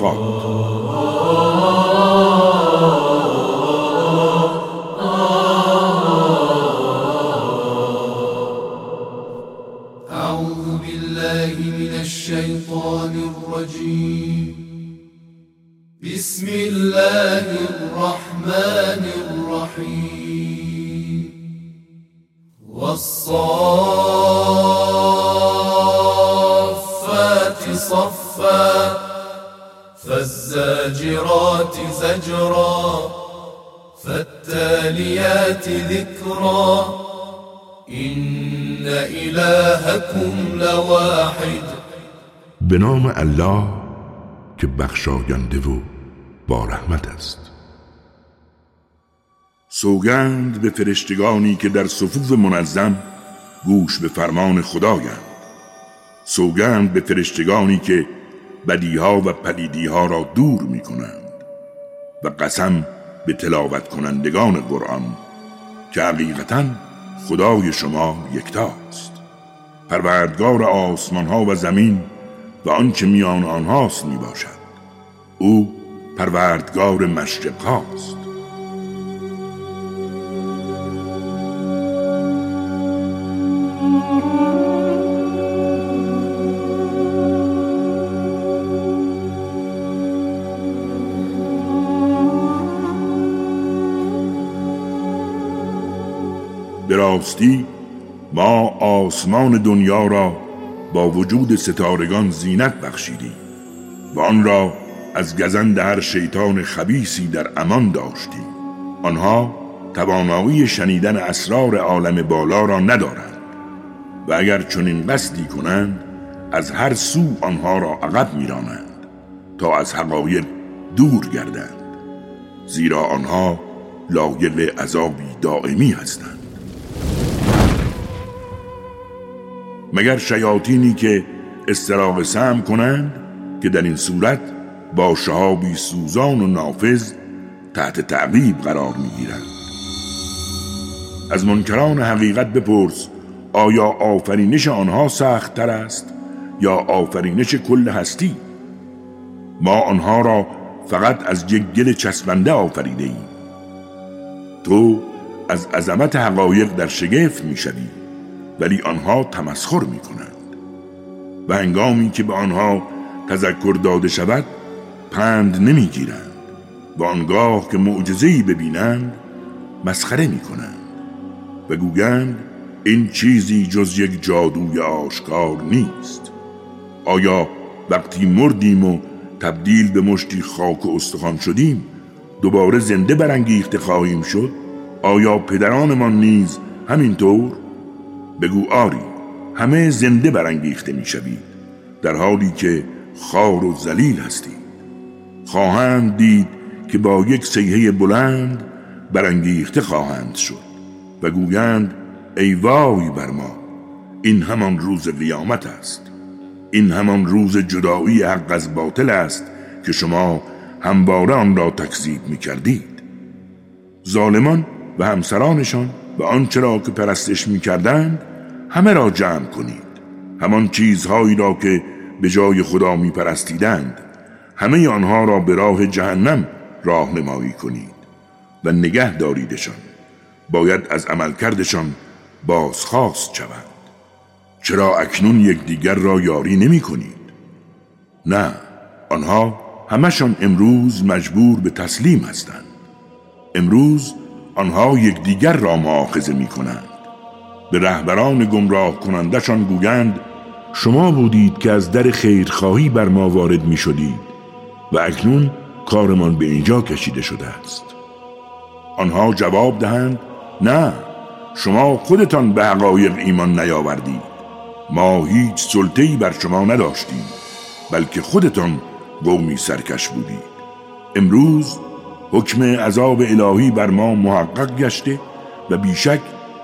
Pronto. فالزاجرات زجرا فالتاليات ذكرا. إن إلهكم لواحد. به نام الله که بخشاینده و با رحمت است. سوگند به فرشتگانی که در صفوف منظم گوش به فرمان خدایند. سوگند به فرشتگانی که بدیها و پلیدیها را دور می کنند و قسم به تلاوت کنندگان قرآن که حقیقتا خدای شما یکتاست. پروردگار آسمان ها و زمین و آنچه میان آنهاست می باشد او پروردگار مشرق هاست راستی ما آسمان دنیا را با وجود ستارگان زینت بخشیدیم. و آن را از گزند هر شیطان خبیسی در امان داشتیم. آنها توانایی شنیدن اسرار عالم بالا را ندارند. و اگر چنین قصدی کنند از هر سو آنها را عقب میرانند تا از حقایق دور گردند. زیرا آنها لایق عذابی دائمی هستند. مگر شیاطینی که استراق سم کنند که در این صورت با شهابی سوزان و نافذ تحت تعقیب قرار می‌گیرند؟ از منکران حقیقت بپرس آیا آفرینش آنها سخت تر است یا آفرینش کل هستی؟ ما آنها را فقط از یک گل چسبنده آفریده ایم تو از عظمت حقایق در شگفت می‌شوی. ولی آنها تمسخر می کنند و هنگامی که به آنها تذکر داده شود پند نمی گیرند و آنگاه که معجزه‌ای ببینند مسخره می کنند و گویند این چیزی جز یک جادوی آشکار نیست. آیا وقتی مردیم و تبدیل به مشتی خاک و استخوان شدیم دوباره زنده برانگیخته خواهیم شد؟ آیا پدرانمان نیز همینطور؟ بگو آری همه زنده برانگیخته می‌شوید در حالی که خار و ذلیل هستید. خواهند دید که با یک سیحه بلند برانگیخته خواهند شد و گویند ای وای بر ما این همان روز قیامت است. این همان روز جدایی حق از باطل است که شما همواره آن را تکذیب می کردید ظالمان و همسرانشان و آنچه را که پرستش می کردند همه را جمع کنید. همان چیزهایی را که به جای خدا می پرستیدند همه آنها را به راه جهنم راهنمایی کنید و نگه داریدشان. باید از عملکردشان بازخواست شوند. چرا اکنون یکدیگر را یاری نمی کنید؟ نه آنها همشان امروز مجبور به تسلیم هستند. امروز آنها یکدیگر را معاخذه می کنند به رهبران گمراه کنندشان گویند شما بودید که از در خیرخواهی بر ما وارد می شدید و اکنون کارمان به اینجا کشیده شده است. آنها جواب دهند نه شما خودتان به حقایق ایمان نیاوردید. ما هیچ سلطه‌ای بر شما نداشتیم بلکه خودتان قومی سرکش بودید. امروز حکم عذاب الهی بر ما محقق گشته و بیشک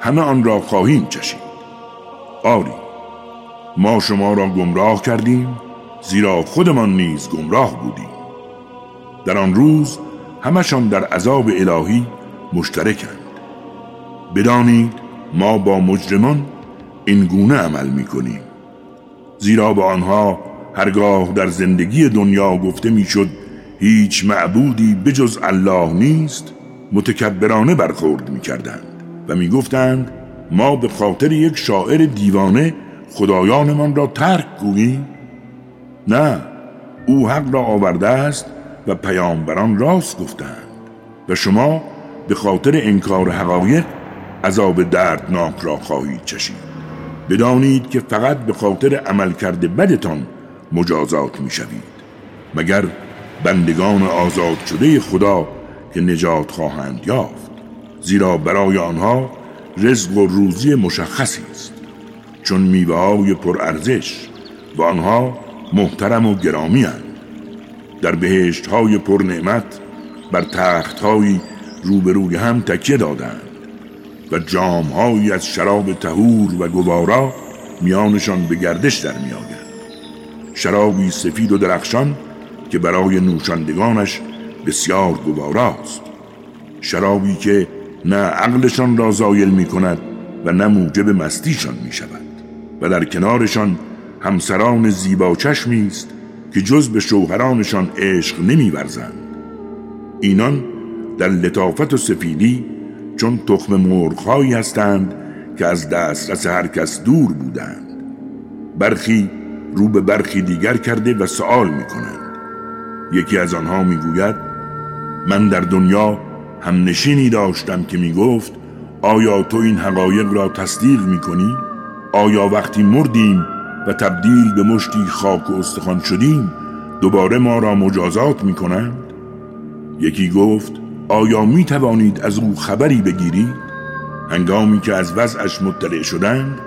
همه آن را خواهیم چشید. آری ما شما را گمراه کردیم زیرا خودمان نیز گمراه بودیم. در آن روز همشان در عذاب الهی مشترکند. بدانید ما با مجرمان این گونه عمل می کنیم زیرا به آنها هرگاه در زندگی دنیا گفته می‌شد هیچ معبودی بجز الله نیست متکبرانه برخورد می‌کردند. و می‌گفتند ما به خاطر یک شاعر دیوانه خدایانمان را ترک گوییم. نه او حق را آورده است و پیامبران راست گفتند. و شما به خاطر انکار حقایق عذاب دردناک را خواهید چشید. بدانید که فقط به خاطر عمل کرده بدتان مجازات می شوید مگر بندگان آزاد شده خدا که نجات خواهند یافت؟ زیرا برای آنها رزق و روزی مشخصی است. چون میوه های پرارزش و آنها محترم و گرامی هند. در بهشت های پر نعمت بر تخت های روبروی هم تکیه دادند و جام از شراب تهور و گوارا میانشان به گردش در میآید شرابی سفید و درخشان که برای نوشندگانش بسیار گواراست شرابی که نه عقلشان را زایل می کند و نه موجب مستیشان می شود و در کنارشان همسران زیبا چشمی است که جز به شوهرانشان عشق نمیورزند. اینان در لطافت و سفیدی چون تخم مرغهایی هستند که از دسترس هر کس دور بودند. برخی رو به برخی دیگر کرده و سوال می کنند یکی از آنها می گوید من در دنیا هم نشینی داشتم که می گفت آیا تو این حقایق را تصدیق می کنی؟ آیا وقتی مردیم و تبدیل به مشتی خاک و استخوان شدیم دوباره ما را مجازات می کنند؟ یکی گفت آیا می توانید از او خبری بگیرید؟ هنگامی که از وضعش مطلع شدند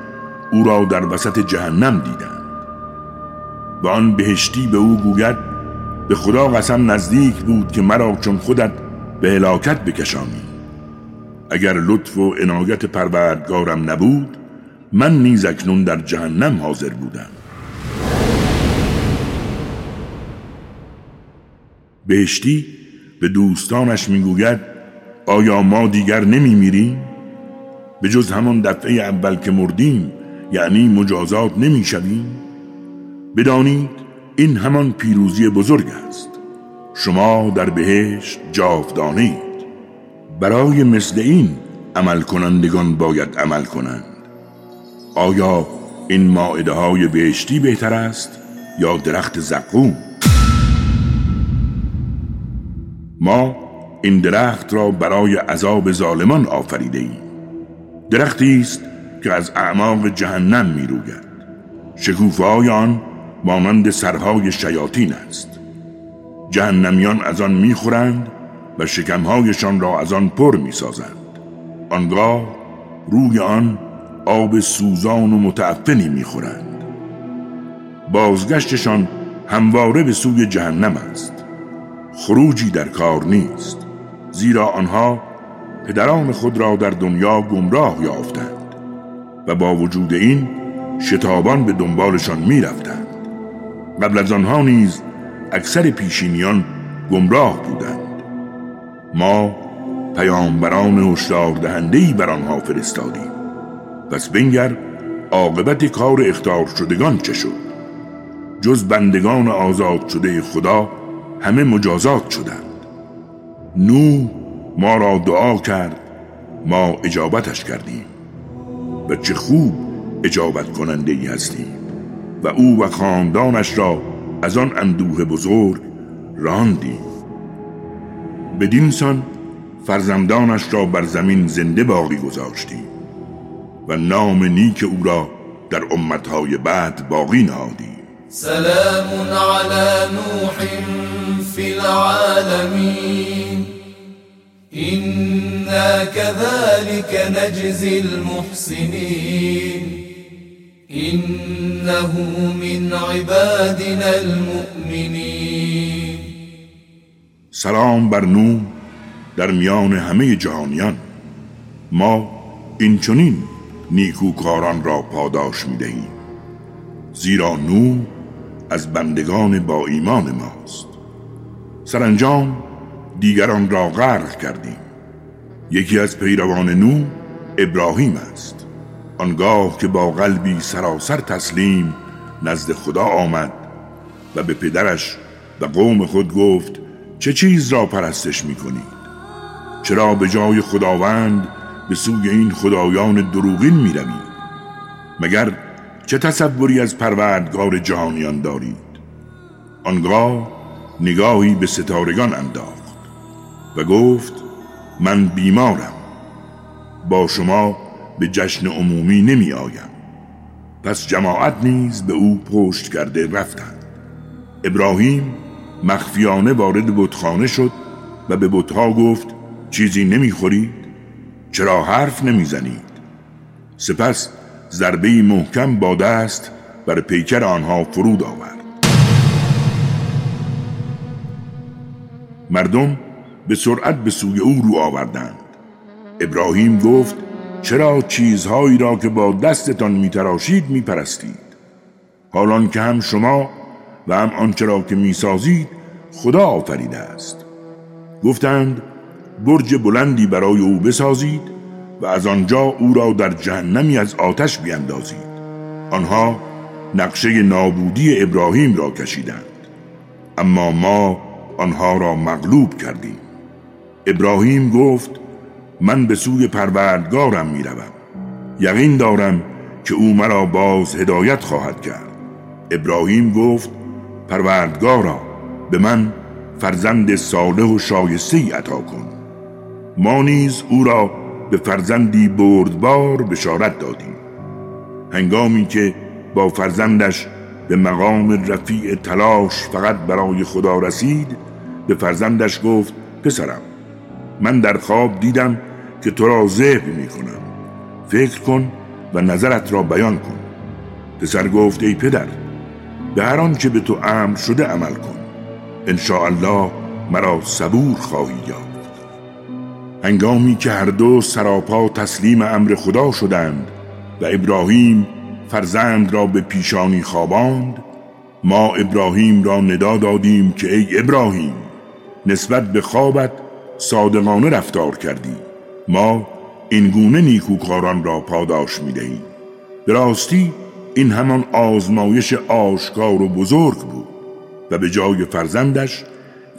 او را در وسط جهنم دیدند و آن بهشتی به او گوید به خدا قسم نزدیک بود که مرا چون خودت به هلاکت بکشانی اگر لطف و عنایت پروردگارم نبود من نیز اکنون در جهنم حاضر بودم بهشتی به دوستانش می‌گوید آیا ما دیگر نمی میریم؟ به جز همان دفعه اول که مردیم یعنی مجازات نمی شویم؟ بدانید این همان پیروزی بزرگ است شما در بهشت جاودانید. برای مثل این عمل کنندگان باید عمل کنند. آیا این ماعده های بهشتی بهتر است یا درخت زقوم؟ ما این درخت را برای عذاب ظالمان آفریده ایم درختی است که از اعماق جهنم می روید شکوفه آن مانند سرهای شیاطین است. جهنمیان از آن می‌خورند و شکمهایشان را از آن پر می‌سازند. آنگاه روی آن آب سوزان و متعفنی می‌خورند. بازگشتشان همواره به سوی جهنم است. خروجی در کار نیست زیرا آنها پدران خود را در دنیا گمراه یافتند و با وجود این شتابان به دنبالشان می‌رفتند. قبل از آنها نیز اکثر پیشینیان گمراه بودند. ما پیامبران هشدار دهنده بر آنها فرستادیم. پس بنگر عاقبت کار اختار شدگان چه شد؟ جز بندگان آزاد شده خدا همه مجازات شدند. نو ما را دعا کرد ما اجابتش کردیم. و چه خوب اجابت کننده ای هستیم. و او و خاندانش را از آن اندوه بزرگ راندیم بدینسان فرزندانش را بر زمین زنده باقی گذاشتیم و نام نیک او را در امتهای بعد باقی نهادیم سلام على نوح في العالمين إنا كذلك نجزي المحسنين إنه من عبادنا المؤمنين. سلام بر نو در میان همه جهانیان. ما این چنین نیکوکاران را پاداش می دهیم زیرا نو از بندگان با ایمان ماست. سرانجام دیگران را غرق کردیم. یکی از پیروان نو ابراهیم است. آنگاه که با قلبی سراسر تسلیم نزد خدا آمد و به پدرش و قوم خود گفت چه چیز را پرستش می کنید چرا به جای خداوند به سوی این خدایان دروغین می روید مگر چه تصوری از پروردگار جهانیان دارید؟ آنگاه نگاهی به ستارگان انداخت و گفت من بیمارم. با شما به جشن عمومی نمی آیم پس جماعت نیز به او پشت کرده رفتند. ابراهیم مخفیانه وارد بتخانه شد و به بتها گفت چیزی نمی‌خورید چرا حرف نمی‌زنید سپس ضربه محکم با دست بر پیکر آنها فرود آورد. مردم به سرعت به سوی او رو آوردند. ابراهیم گفت چرا چیزهایی را که با دستتان میتراشید میپرستید؟ حالان که هم شما و هم آنچه را که می‌سازید خدا آفریده است. گفتند برج بلندی برای او بسازید و از آنجا او را در جهنمی از آتش بیندازید. آنها نقشه نابودی ابراهیم را کشیدند. اما ما آنها را مغلوب کردیم. ابراهیم گفت من به سوی پروردگارم می روم. یقین دارم که او مرا باز هدایت خواهد کرد. ابراهیم گفت پروردگارا به من فرزند صالح و شایسته عطا کن. ما نیز او را به فرزندی بردبار بشارت دادیم. هنگامی که با فرزندش به مقام رفیع تلاش فقط برای خدا رسید به فرزندش گفت پسرم من در خواب دیدم که تو را ذبح می کنم فکر کن و نظرت را بیان کن. پسر گفت ای پدر به هر آنچه به تو امر شده عمل کن. ان الله مرا صبور خواهی یافت. هنگامی که هر دو سراپا تسلیم امر خدا شدند و ابراهیم فرزند را به پیشانی خواباند ما ابراهیم را ندا دادیم که ای ابراهیم نسبت به خوابت صادقانه رفتار کردی. ما این گونه نیکوکاران را پاداش می دهیم راستی این همان آزمایش آشکار و بزرگ بود و به جای فرزندش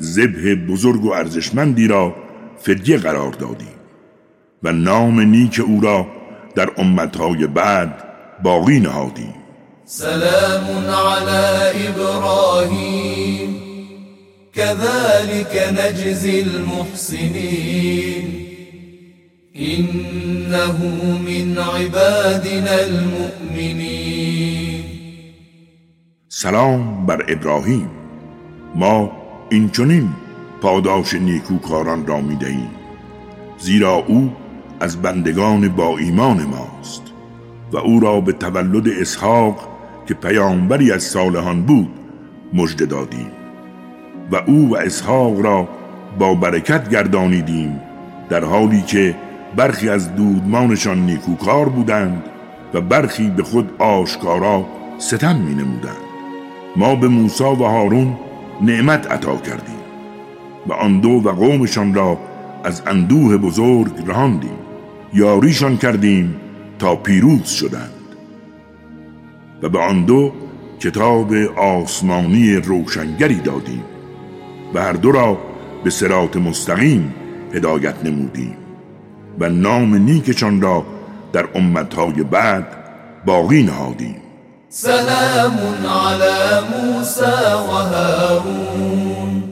ذبح بزرگ و ارزشمندی را فدیه قرار دادیم و نام نیک او را در امتهای بعد باقی نهادیم. سلام علی ابراهیم. كذلك نجزي المحسنين إنه من عبادنا المؤمنين. سلام بر ابراهیم. ما این چنین پاداش نیکوکاران را می دهیم زیرا او از بندگان با ایمان ماست و او را به تولد اسحاق که پیامبری از صالحان بود مژده دادیم و او و اسحاق را با برکت گردانیدیم در حالی که برخی از دودمانشان نیکوکار بودند و برخی به خود آشکارا ستم می نمودند ما به موسی و هارون نعمت عطا کردیم و آن دو و قومشان را از اندوه بزرگ رهاندیم. یاریشان کردیم تا پیروز شدند. و به آن دو کتاب آسمانی روشنگری دادیم و هر دو را به سرات مستقیم هدایت نمودیم. و نام نیکشان را در امتهای بعد باقی نهادیم. سلام علی موسی و هارون.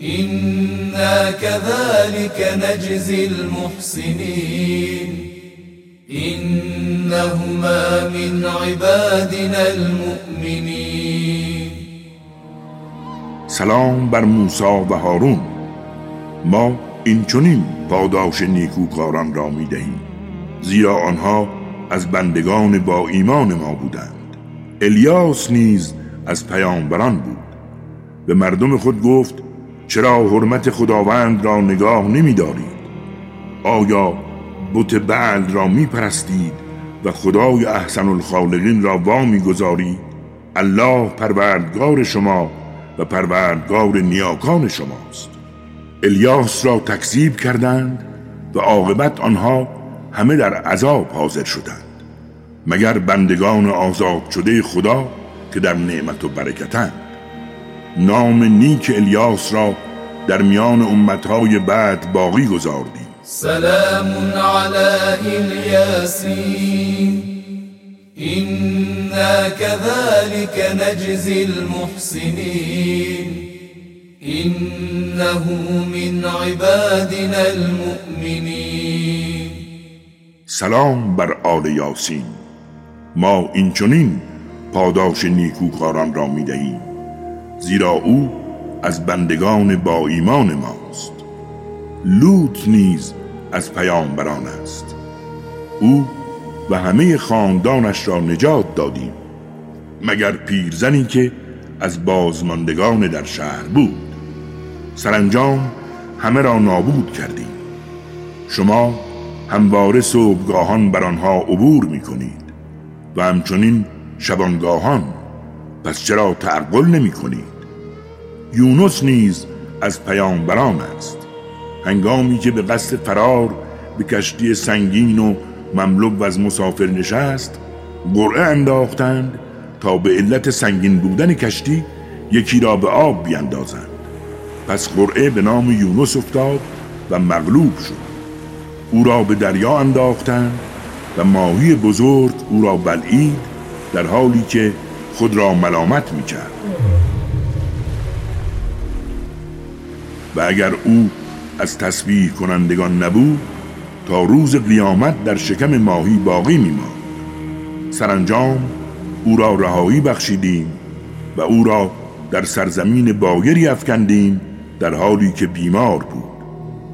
إنا كذلك نجزي المحسنين إنهما من عبادنا المؤمنين سلام بر موسی و هارون. ما این چنین پاداش نیکوکاران را می دهیم زیرا آنها از بندگان با ایمان ما بودند. الیاس نیز از پیامبران بود. به مردم خود گفت چرا حرمت خداوند را نگاه نمی دارید آیا بت بعل را می پرستید و خدای احسن الخالقین را وامی گذارید الله پروردگار شما و پروردگار نیاکان شماست. الیاس را تکذیب کردند و عاقبت آنها همه در عذاب حاضر شدند. مگر بندگان آزاد شده خدا که در نعمت و برکتند؟ نام نیک الیاس را در میان امتهای بعد باقی گذاردی سلام علی الیاسین. إنا كذلك نجزي المحسنين إنه من عبادنا المؤمنين. سلام بر آل یاسین. ما اینچنین پاداش نیکوکاران را می دهیم زیرا او از بندگان با ایمان ماست. لوط نیز از پیامبران است. او و همه خاندانش را نجات دادیم مگر پیرزنی که از بازماندگان در شهر بود؟ سرانجام همه را نابود کردیم. شما همواره صبحگاهان بر آنها عبور می کنید و همچنین شبانگاهان. پس چرا تعقل نمی کنید یونس نیز از پیامبران است. هنگامی که به قصد فرار به کشتی سنگین و مملو و از مسافر نشست قرعه انداختند تا به علت سنگین بودن کشتی یکی را به آب بیندازند. پس قرعه به نام یونس افتاد و مغلوب شد. او را به دریا انداختند و ماهی بزرگ او را بلعید در حالی که خود را ملامت می‌کرد. و اگر او از تسبیح کنندگان نبود تا روز قیامت در شکم ماهی باقی میماند. سرانجام او را رهایی بخشیدیم و او را در سرزمین باگری افکندیم در حالی که بیمار بود.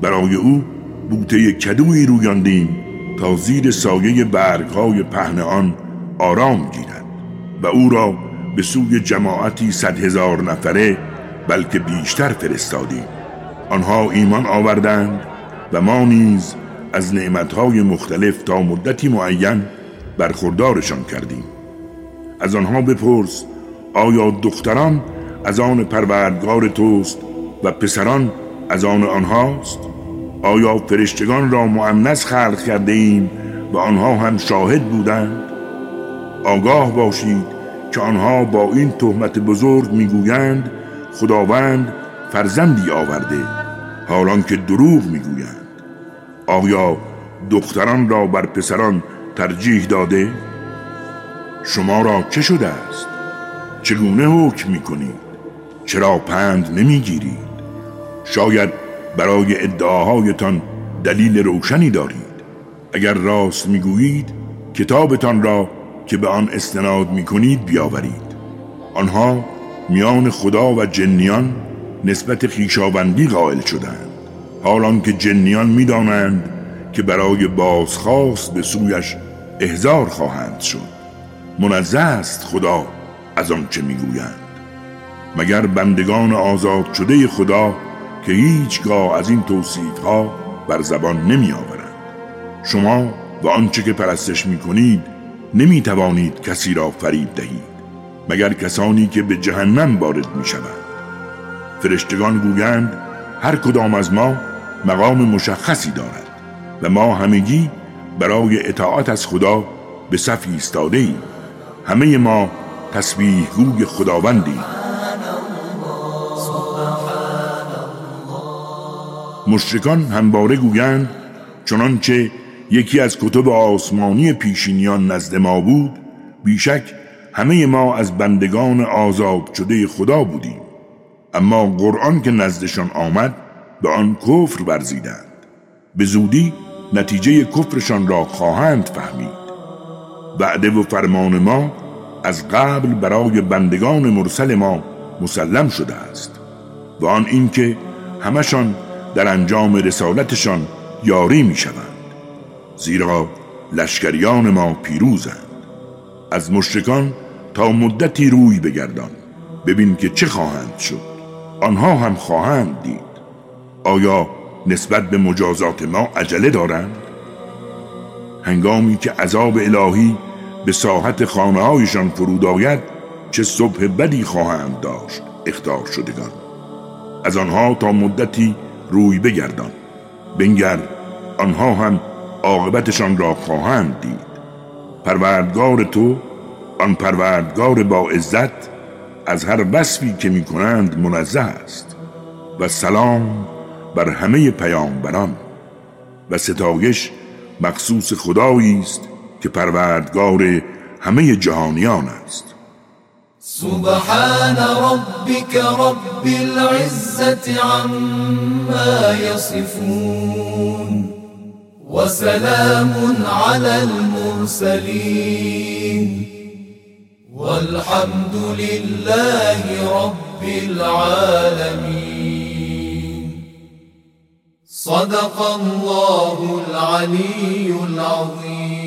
برای او بوته کدوی رویاندیم تا زیر سایه برگهای پهن آن آرام گیرد و او را به سوی جماعتی صد هزار نفره بلکه بیشتر فرستادیم. آنها ایمان آوردند و ما نیز از نعمتهای مختلف تا مدتی معین برخوردارشان کردیم. از آنها بپرس آیا دختران از آن پروردگار توست و پسران از آن آنهاست آیا فرشتگان را معنس خلق کرده ایم و آنها هم شاهد بودند آگاه باشید که آنها با این تهمت بزرگ می‌گویند خداوند فرزندی آورده حالان که دروغ می‌گویند آیا دختران را بر پسران ترجیح داده؟ شما را چه شده است؟ چگونه حکم می کنید؟ چرا پند نمی گیرید؟ شاید برای ادعاهایتان دلیل روشنی دارید. اگر راست می‌گویید کتابتان را که به آن استناد می کنید بیاورید. آنها میان خدا و جنیان نسبت خیشاوندی قائل شدند حالان که جنیان می‌دانند که برای بازخواست به سویش احزار خواهند شد منزه است خدا از آنچه می‌گویند. مگر بندگان آزاد شده خدا که هیچگاه از این توصیف ها بر زبان نمی آورند شما و آنچه که پرستش می کنید نمی توانید کسی را فریب دهید مگر کسانی که به جهنم وارد می شوند فرشتگان گویند هر کدام از ما مقام مشخصی دارد و ما همگی برای اطاعت از خدا به صف ایستاده ایم همه ما تسبیح گوی خداوندیم. مشرکان همواره گویند چنانچه یکی از کتب آسمانی پیشینیان نزد ما بود بیشک همه ما از بندگان آزاد شده خدا بودیم. اما قرآن که نزدشان آمد به آن کفر ورزیدند. به زودی نتیجه کفرشان را خواهند فهمید. وعده و فرمان ما از قبل برای بندگان مرسل ما مسلم شده است. و آن اینکه همشان در انجام رسالتشان یاری می شوند زیرا لشکریان ما پیروزند. از مشرکان تا مدتی روی بگردان. ببین که چه خواهند شد. آنها هم خواهند دید. آیا نسبت به مجازات ما عجله دارند؟ هنگامی که عذاب الهی به ساحت خانه هایشان فرود آید چه صبح بدی خواهند داشت اختار شدگان. از آنها تا مدتی روی بگردان. بنگر آنها هم عاقبتشان را خواهند دید. پروردگار تو آن پروردگار با عزت از هر وصفی که می کنند منزه است. و سلام بر همه پیامبران. و ستایش مخصوص خدایی است که پروردگار همه جهانیان است. سبحان ربك رب العزة عما يصفون وسلام على المرسلين والحمد لله رب العالمين صدق الله العلي العظيم.